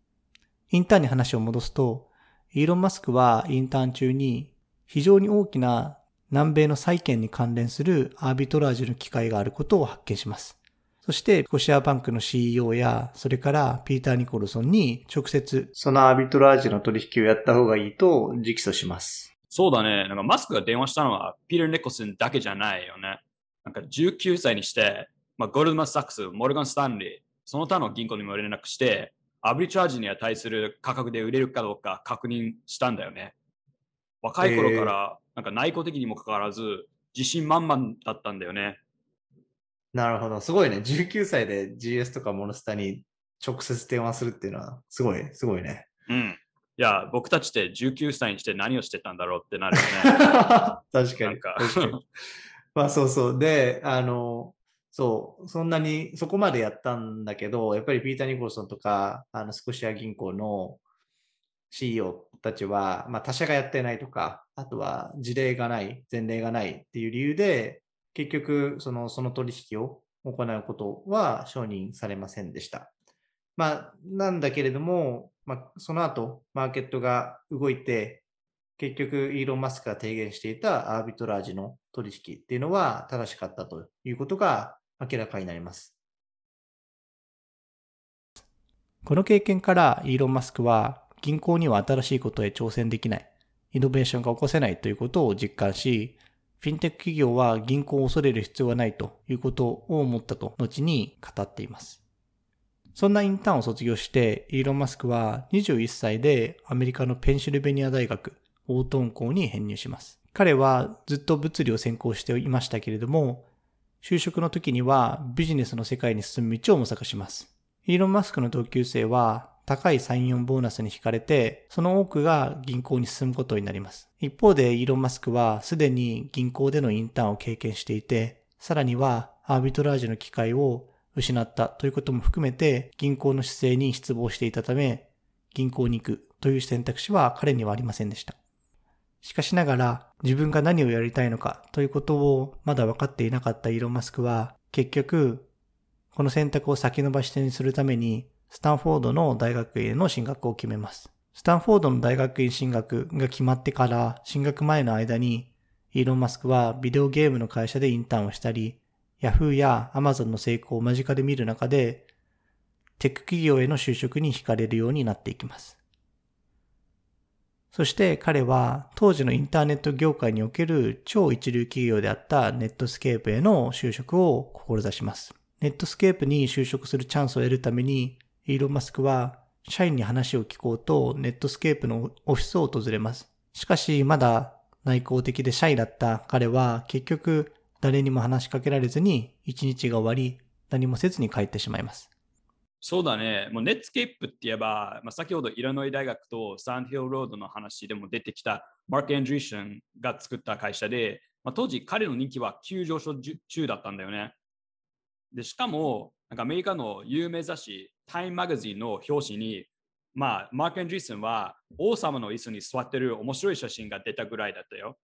インターンに話を戻すと、イーロン・マスクはインターン中に非常に大きな南米の債券に関連するアービトラージュの機会があることを発見します。そして、コシアバンクの CEO や、それからピーター・ニコルソンに直接、そのアービトラージュの取引をやった方がいいと直訴します。そうだね。なんかマスクが電話したのはピーター・ニコソンだけじゃないよね。なんか19歳にして、まあ、ゴールドマン・サックス、モルガン・スタンリー、その他の銀行にも連絡して、アブリチャージに値する価格で売れるかどうか確認したんだよね。若い頃から、なんか内向的にもかかわらず、自信満々だったんだよね。なるほど。すごいね。19歳で GS とかモノスタに直接電話するっていうのは、すごい、すごいね。うん。いや、僕たちって19歳にして何をしてたんだろうってなるよね。確かに。なんか確かにまあそうそう。で、あの、そう、そんなに、そこまでやったんだけど、やっぱりピーター・ニコルソンとか、あの、スコシア銀行の CEO たちは、まあ他社がやってないとか、あとは事例がない、前例がないっていう理由で、結局、その、その取引を行うことは承認されませんでした。まあ、なんだけれども、まあ、その後、マーケットが動いて、結局、イーロン・マスクが提言していたアービトラージの取引っていうのは正しかったということが明らかになります。この経験からイーロン・マスクは銀行には新しいことへ挑戦できない、イノベーションが起こせないということを実感し、フィンテック企業は銀行を恐れる必要はないということを思ったと後に語っています。そんなインターンを卒業して、イーロン・マスクは21歳でアメリカのペンシルベニア大学オートン校に編入します。彼はずっと物理を専攻していましたけれども、就職の時にはビジネスの世界に進む道を模索します。イーロン・マスクの同級生は高いサインオンボーナスに惹かれて、その多くが銀行に進むことになります。一方でイーロン・マスクはすでに銀行でのインターンを経験していて、さらにはアービトラージュの機会を失ったということも含めて銀行の姿勢に失望していたため、銀行に行くという選択肢は彼にはありませんでした。しかしながら自分が何をやりたいのかということをまだ分かっていなかったイーロン・マスクは結局この選択を先延ばしにするためにスタンフォードの大学への進学を決めます。スタンフォードの大学院進学が決まってから進学前の間にイーロン・マスクはビデオゲームの会社でインターンをしたり Yahoo や Amazon の成功を間近で見る中でテック企業への就職に惹かれるようになっていきます。そして彼は当時のインターネット業界における超一流企業であったネットスケープへの就職を志します。ネットスケープに就職するチャンスを得るために、イーロン・マスクは社員に話を聞こうとネットスケープのオフィスを訪れます。しかしまだ内向的でシャイだった彼は結局誰にも話しかけられずに一日が終わり何もせずに帰ってしまいます。そうだね。もうネットスケープって言えば、まあ、先ほどイリノイ大学とサンドヒルロードの話でも出てきたマーク・アンドリーセンが作った会社で、まあ、当時彼の人気は急上昇中だったんだよね。で、しかも、なんかアメリカの有名雑誌、タイムマガジンの表紙に、まあ、マーク・エンドリーソンは王様の椅子に座ってる面白い写真が出たぐらいだったよ。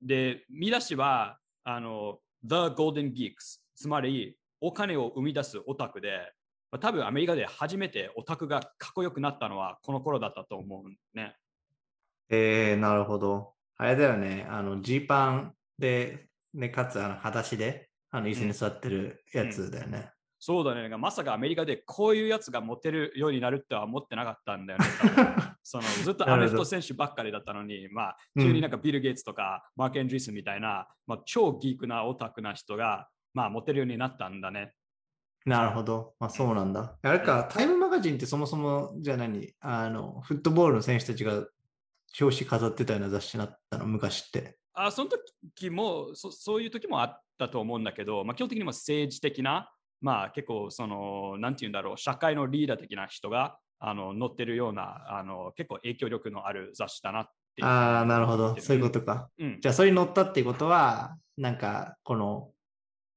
で、見出しは、あの、The Golden Geeks、つまりお金を生み出すオタクで、多分アメリカで初めてオタクがかっこよくなったのはこの頃だったと思うね。えー、なるほど。あれだよね。あの、ジーパンで、ね、かつ、あの、裸足で、あの、椅子に座ってるやつだよね。うんうん、そうだね。まさかアメリカでこういうやつが持てるようになるっては思ってなかったんだよね。そのずっとアメフト選手ばっかりだったのに、まあ、急になんかビル・ゲイツとか、マーケン・ジースみたいな、まあ、超ギークなオタクな人が、まあ、持てるようになったんだね。なるほど。まあそうなんだ。あれか、タイムマガジンってそもそも、じゃあ何？あの、フットボールの選手たちが表紙飾ってたような雑誌だったの、昔って。あその時もそ、そういう時もあったと思うんだけど、まあ基本的にも政治的な、まあ結構その、なんて言うんだろう、社会のリーダー的な人があの載ってるようなあの、結構影響力のある雑誌だなって。ああ、なるほど。そういうことか。うん、じゃあそれに載ったっていうことは、なんか、この、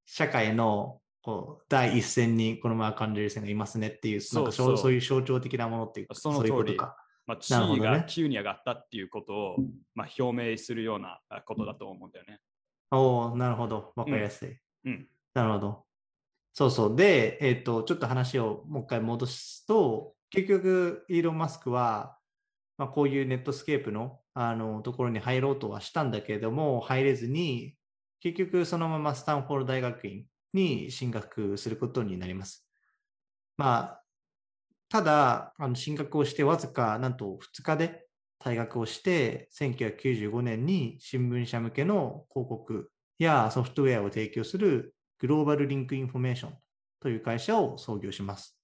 社会のこう第一線にこのマーク・アンドリーセンがいますねっていう、そうそういう象徴的なものっていうそのそういうことか。まあ、地位が急に上がったっていうことを、まあ、表明するようなあことだと思うんだよね。おおなるほど。わかりやすい。うん。なるほど。そうそう。で、えっ、と、ちょっと話をもう一回戻すと、結局、イーロン・マスクは、まあ、こういうネットスケープの、あの、ところに入ろうとはしたんだけれども、入れずに、結局そのままスタンフォード大学院に進学することになります。まあ、ただ、あの進学をしてわずかなんと2日で退学をして、1995年に新聞社向けの広告やソフトウェアを提供するグローバルリンクインフォメーションという会社を創業します。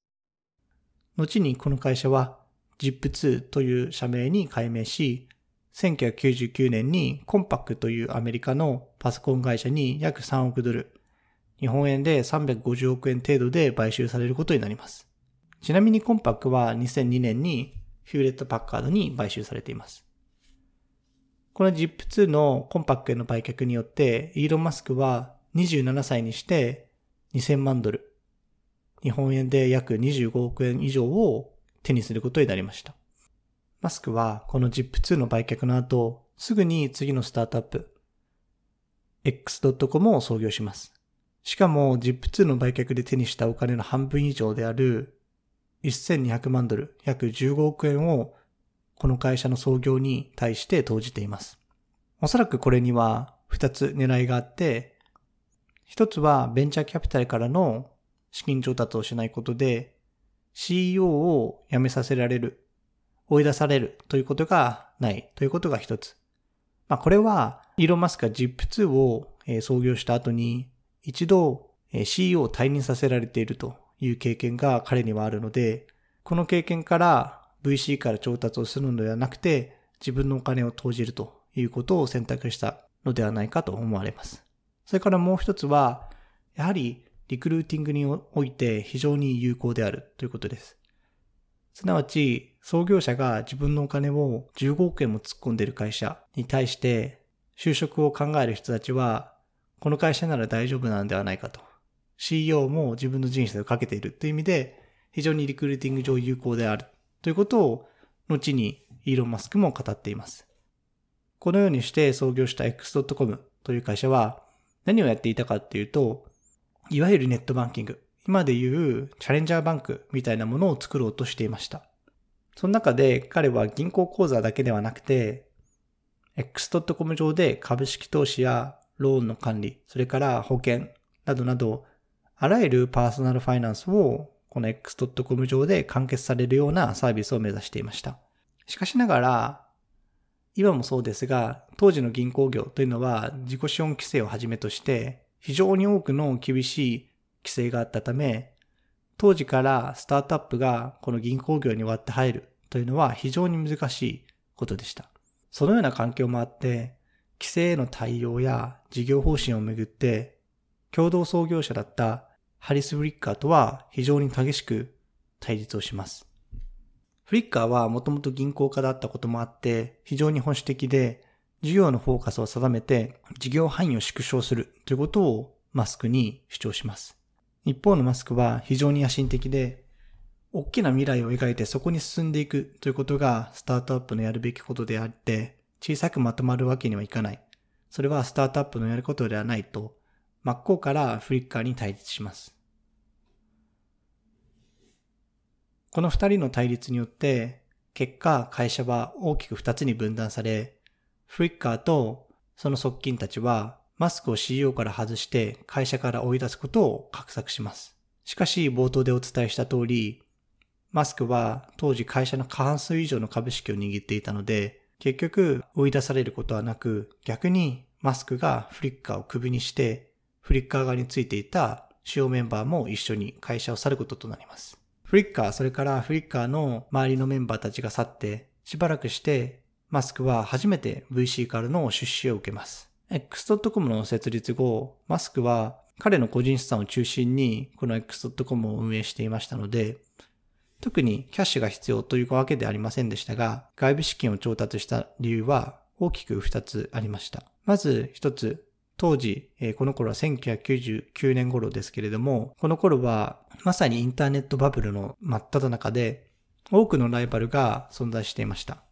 後にこの会社は ZIP2 という社名に改名し、1999年にコンパックというアメリカのパソコン会社に約3億ドル、日本円で350億円程度で買収されることになります。ちなみにコンパックは2002年にヒューレット・パッカードに買収されています。この ZIP2 のコンパックへの売却によって、イーロン・マスクは27歳にして2000万ドル、日本円で約25億円以上を手にすることになりました。マスクはこの ZIP2 の売却の後、すぐに次のスタートアップ、X.com を創業します。しかも ZIP2 の売却で手にしたお金の半分以上である1200万ドル、約15億円をこの会社の創業に対して投じています。おそらくこれには2つ狙いがあって、一つはベンチャーキャピタルからの資金調達をしないことで CEO を辞めさせられる、追い出されるということがないということが一つ。まあこれはイーロン・マスクが ZIP2 を創業した後に一度 CEO を退任させられているという経験が彼にはあるので、この経験から VC から調達をするのではなくて自分のお金を投じるということを選択したのではないかと思われます。それからもう一つは、やはりリクルーティングにおいて非常に有効であるということです。すなわち、創業者が自分のお金を15億円も突っ込んでいる会社に対して、就職を考える人たちは、この会社なら大丈夫なんではないかと。CEO も自分の人生をかけているという意味で、非常にリクルーティング上有効であるということを、後にイーロン・マスクも語っています。このようにして創業した X.com という会社は、何をやっていたかっていうと、いわゆるネットバンキング、今でいうチャレンジャーバンクみたいなものを作ろうとしていました。その中で彼は銀行口座だけではなくて、X.com 上で株式投資やローンの管理、それから保険などなど、あらゆるパーソナルファイナンスをこの X.com 上で完結されるようなサービスを目指していました。しかしながら、今もそうですが、当時の銀行業というのは自己資本規制をはじめとして、非常に多くの厳しい規制があったため、当時からスタートアップがこの銀行業に割って入るというのは非常に難しいことでした。そのような環境もあって、規制への対応や事業方針をめぐって、共同創業者だったハリス・フリッカーとは非常に激しく対立をします。フリッカーはもともと銀行家だったこともあって、非常に保守的で、事業のフォーカスを定めて、事業範囲を縮小するということをマスクに主張します。一方のマスクは非常に野心的で、大きな未来を描いてそこに進んでいくということがスタートアップのやるべきことであって、小さくまとまるわけにはいかない。それはスタートアップのやることではないと、真っ向からフリッカーに対立します。この二人の対立によって、結果会社は大きく二つに分断され、フリッカーとその側近たちはマスクを CEO から外して会社から追い出すことを画策します。しかし冒頭でお伝えした通り、マスクは当時会社の過半数以上の株式を握っていたので、結局追い出されることはなく、逆にマスクがフリッカーをクビにして、フリッカー側についていた主要メンバーも一緒に会社を去ることとなります。フリッカー、それからフリッカーの周りのメンバーたちが去って、しばらくしてマスクは初めて VC からの出資を受けます。X.com の設立後、マスクは彼の個人資産を中心にこの X.com を運営していましたので、特にキャッシュが必要というわけではありませんでしたが、外部資金を調達した理由は大きく2つありました。まず1つ、当時、この頃は1999年頃ですけれども、この頃はまさにインターネットバブルの真っ只中で、多くのライバルが存在していました。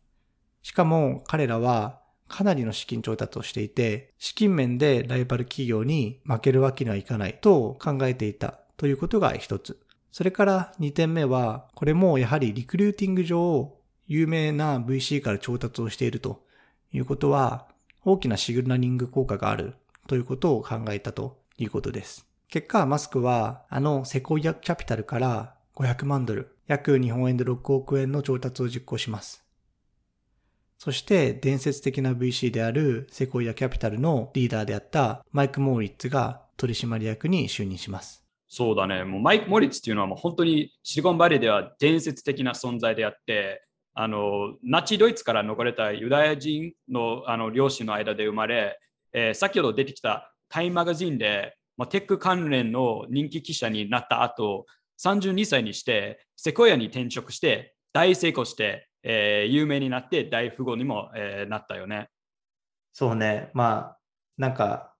しかも彼らはかなりの資金調達をしていて、資金面でライバル企業に負けるわけにはいかないと考えていたということが一つ。それから2点目は、これもやはりリクルーティング上、有名な VC から調達をしているということは、大きなシグナリング効果があるということを考えたということです。結果、マスクは、あのセコイアキャピタルから500万ドル、約日本円で6億円の調達を実行します。そして、伝説的な VC であるセコイアキャピタルのリーダーであったマイク・モーリッツが取締役に就任します。そうだね。もうマイク・モリッツっていうのはもう本当にシリコンバレーでは伝説的な存在であって、あの、ナチドイツから逃れたユダヤ人のあの両親の間で生まれ、えー先ほど出てきたタイムマガジンで、まあ、テック関連の人気記者になった後、32歳にしてセコイアに転職して大成功して、えー有名になって大富豪にも、えーなったよね。そうね。まあ、なんか、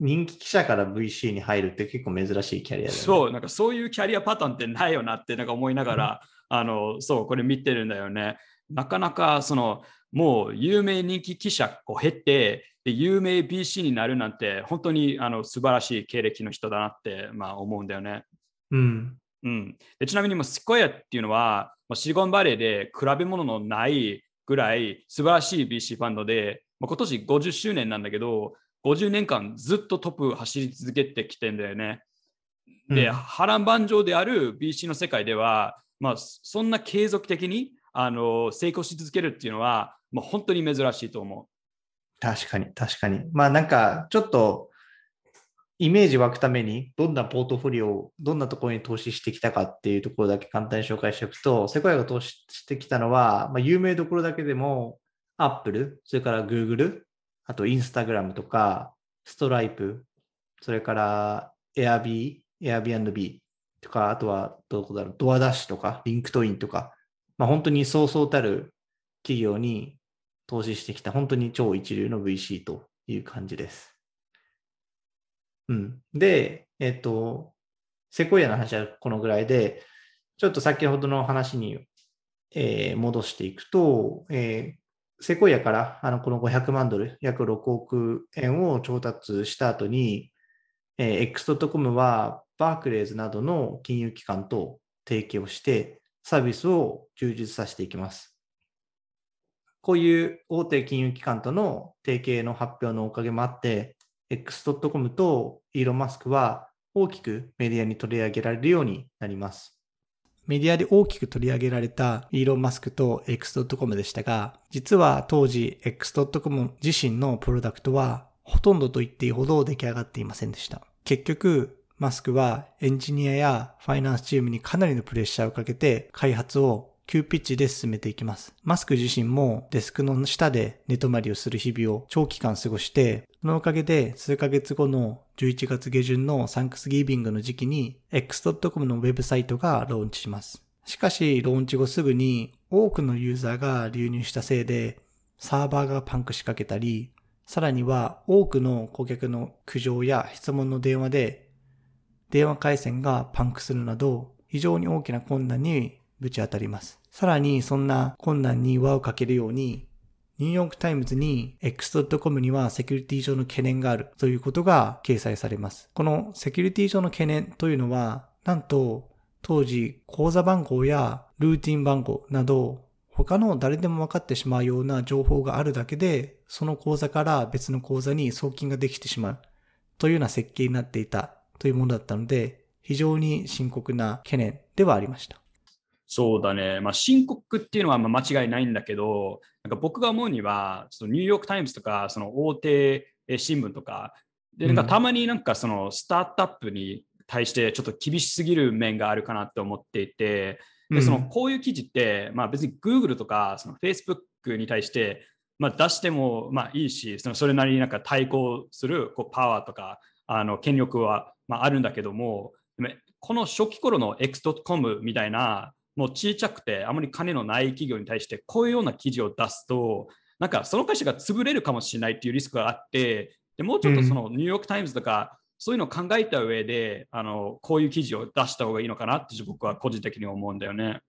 人気記者から VC に入るって結構珍しいキャリアだよね。そう、なんかそういうキャリアパターンってないよなってなんか思いながら、あの、そう、これ見てるんだよね。なかなかその、もう有名人気記者を経て、で有名 BC になるなんて、本当にあの素晴らしい経歴の人だなって、まあ、思うんだよね。うん。うん、でちなみにもうスコヤっていうのは、まあシリコンバレーで比べ物のないぐらい素晴らしい BC ファンドで、まあ、今年50周年なんだけど、50年間ずっとトップ走り続けてきてんだよね。で、うん波乱万丈である BC の世界では、まあ、そんな継続的にあの成功し続けるっていうのは、まあ、本当に珍しいと思確かに、確かに。まあなんか、ちょっと、イメージ湧くために、どんなポートフォリオを、どんなところに投資してきたかっていうところだけ簡単に紹介しておくと、セコヤが投資してきたのは、まあ、有名どころだけでも、アップル、それから Google、あとインスタグラムとか、ストライプ、それからエアビー、エアビー &B とか、あとはどこだろう、ドアダッシュとか、リンクトインとか、まあ、本当にそうそうたる企業に投資してきた本当に超一流の VC という感じです。うん。で、えっと、セコイアの話はこのぐらいで、ちょっと先ほどの話に、えー戻していくと、えーセコイアからあのこの500万ドル、約6億円を調達した後に、えー X.com はバークレーズなどの金融機関と提携をして、サービスを充実させていきます。こういう大手金融機関との提携の発表のおかげもあって、X.com とイーロン・マスクは大きくメディアに取り上げられるようになります。メディアで大きく取り上げられたイーロン・マスクと X.com でしたが、実は当時 X.com 自身のプロダクトはほとんどと言っていいほど出来上がっていませんでした。結局、マスクはエンジニアやファイナンスチームにかなりのプレッシャーをかけて開発を急ピッチで進めていきます。マスク自身もデスクの下で寝泊まりをする日々を長期間過ごして、そのおかげで数ヶ月後の11月下旬のサンクスギービングの時期に X.com のウェブサイトがローンチします。しかし、ローンチ後すぐに多くのユーザーが流入したせいで、サーバーがパンクしかけたり、さらには多くの顧客の苦情や質問の電話で電話回線がパンクするなど非常に大きな困難にぶち当たります。さらにそんな困難に輪をかけるようにニューヨークタイムズに X.com にはセキュリティ上の懸念があるということが掲載されます。このセキュリティ上の懸念というのはなんと当時口座番号やルーティン番号など他の誰でも分かってしまうような情報があるだけで、その口座から別の口座に送金ができてしまうというような設計になっていたというものだったので、非常に深刻な懸念ではありました。そうだね。まあ、深刻っていうのはまあ間違いないんだけど、なんか僕が思うには、ちょっとニューヨーク・タイムズとか、その大手え新聞とか、で、なんかうんたまになんかそのスタートアップに対してちょっと厳しすぎる面があるかなと思っていて、でそのこういう記事って、まあ、別に Google とかその Facebook に対して、まあ、出してもまあいいし、そのそれなりになんか対抗するこうパワーとかあの権力はまああるんだけどもこの初期頃の X.com みたいな、もう小さくてあまり金のない企業に対してこういうような記事を出すと、なんかその会社が潰れるかもしれないっていうリスクがあって、でもうちょっとそのニューヨーク・タイムズとか、そういうのを考えた上であの、こういう記事を出した方がいいのかなって僕は個人的に思うんだよね。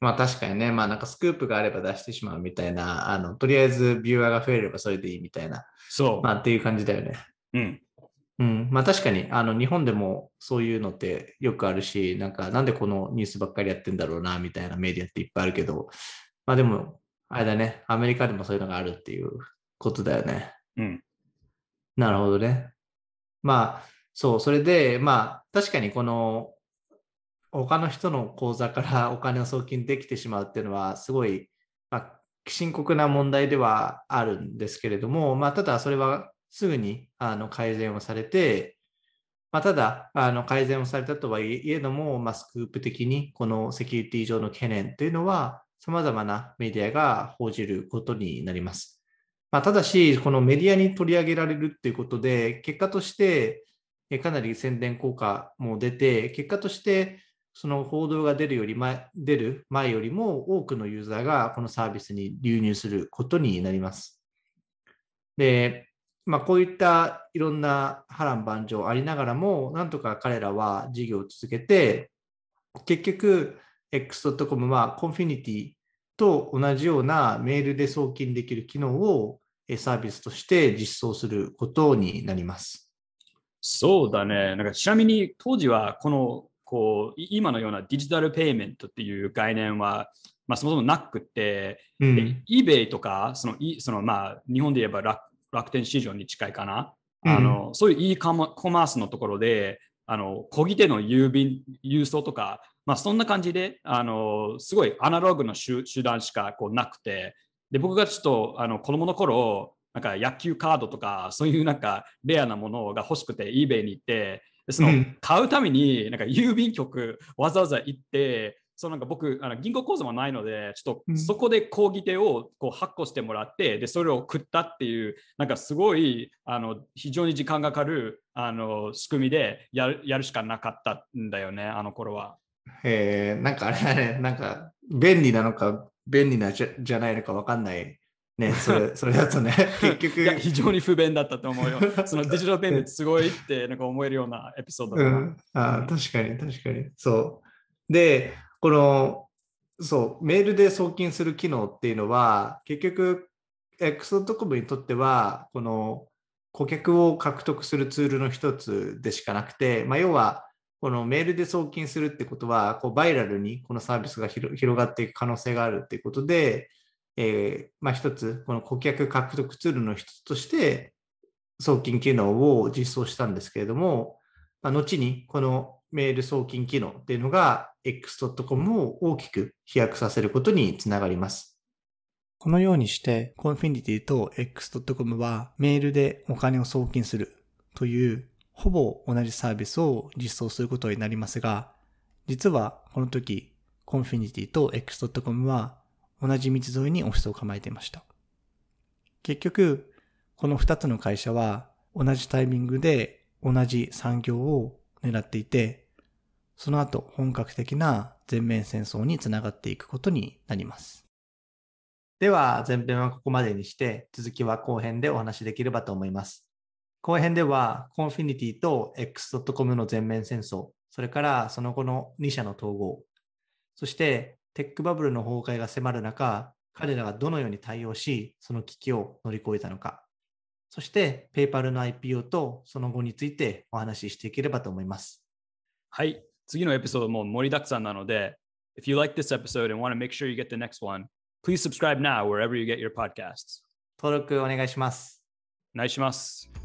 まあ確かにね、まあなんかスクープがあれば出してしまうみたいな、あの、とりあえずビューアーが増えればそれでいいみたいな、そう。まあっていう感じだよね。うん。うん。まあ確かに、あの、日本でもそういうのってよくあるし、なんかなんでこのニュースばっかりやってんだろうな、みたいなメディアっていっぱいあるけど、まあでも、あれだね、アメリカでもそういうのがあるっていうことだよね。うん。なるほどね。まあ、そう、それで、まあ、確かにこの、他の人の口座から お金を送金できてしまうっていうのは、すごい、まあ、深刻な問題ではあるんですけれども、まあ、ただそれはすぐにあの改善をされて、まあ、ただ、あの改善をされたとはいえども、まあ、スクープ的にこのセキュリティ上の懸念というのは、様々なメディアが報じることになります。まあ、ただし、このメディアに取り上げられるっていうことで、結果として、かなり宣伝効果も出て、結果として、その報道が出るより前、出る前よりも多くのユーザーがこのサービスに流入することになります。で、まあ、こういったいろんな波乱万丈ありながらも、なんとか彼らは事業を続けて、結局、X.com はコンフィニティと同じようなメールで送金できる機能をえサービスとして実装することになります。そうだね。なんかちなみに当時はこのこうい今のようなデジタルペイメントっていう概念は、まあ、そもそもなくって、うんで eBay とかそのいその、まあ、日本で言えば楽楽天市場に近いかな、あのそういう e コマコマースのところであの小切手の郵便郵送とか、まあ、そんな感じであのすごいアナログの手手段しかこうなくてで僕がちょっとあの子供の頃なんか野球カードとかそういうなんかレアなものが欲しくて eBay に行ってでそのうん。買うためになんか郵便局わざわざ行ってそうなんか僕あの銀行口座もないのでちょっうんとそこで講義手をこう発行してもらってでそれを送ったっていうなんかすごいあの非常に時間がかかるあの仕組みでやるやるしかなかったんだよねあの頃は。えーなんかあれだね、なんか便利なのか便利なじゃじゃないのかわかんないね、それ それだとね、結局。いや非常に不便だったと思うよ。そのデジタルペイメントすごいってなんか思えるようなエピソードだな。うん、あー確かに確かに。そう。で、この、そう、メールで送金する機能っていうのは、結局、X.com にとっては、この顧客を獲得するツールの一つでしかなくて、まあ、要は、このメールで送金するってことは、こうバイラルにこのサービスが広がっていく可能性があるっていうことで、えーまあ、一つ、この顧客獲得ツールの一つとして、送金機能を実装したんですけれども、まあ、後にこのメール送金機能っていうのが X.com を大きく飛躍させることにつながります。このようにして、コンフィニティと X.com はメールでお金を送金するというほぼ同じサービスを実装することになりますが、実はこの時、コンフィニティと X.com は同じ道沿いにオフィスを構えていました。結局、この2つの会社は同じタイミングで同じ産業を狙っていて、その後本格的な全面戦争につながっていくことになります。では前編はここまでにして続きは後編でお話しできればと思います。後編ではコンフィニティと X.com の全面戦争、それからその後の2社の統合、そしてテックバブルの崩壊が迫る中、彼らがどのように対応し、その危機を乗り越えたのか、そして、ペイパルの IPO とその後についてお話ししていければと思います。はい。次のエピソードも盛りだくさんなので、If you like this episode and want to make sure you get the next one, please subscribe now wherever you get your podcasts. 登録お願いします。お願いします。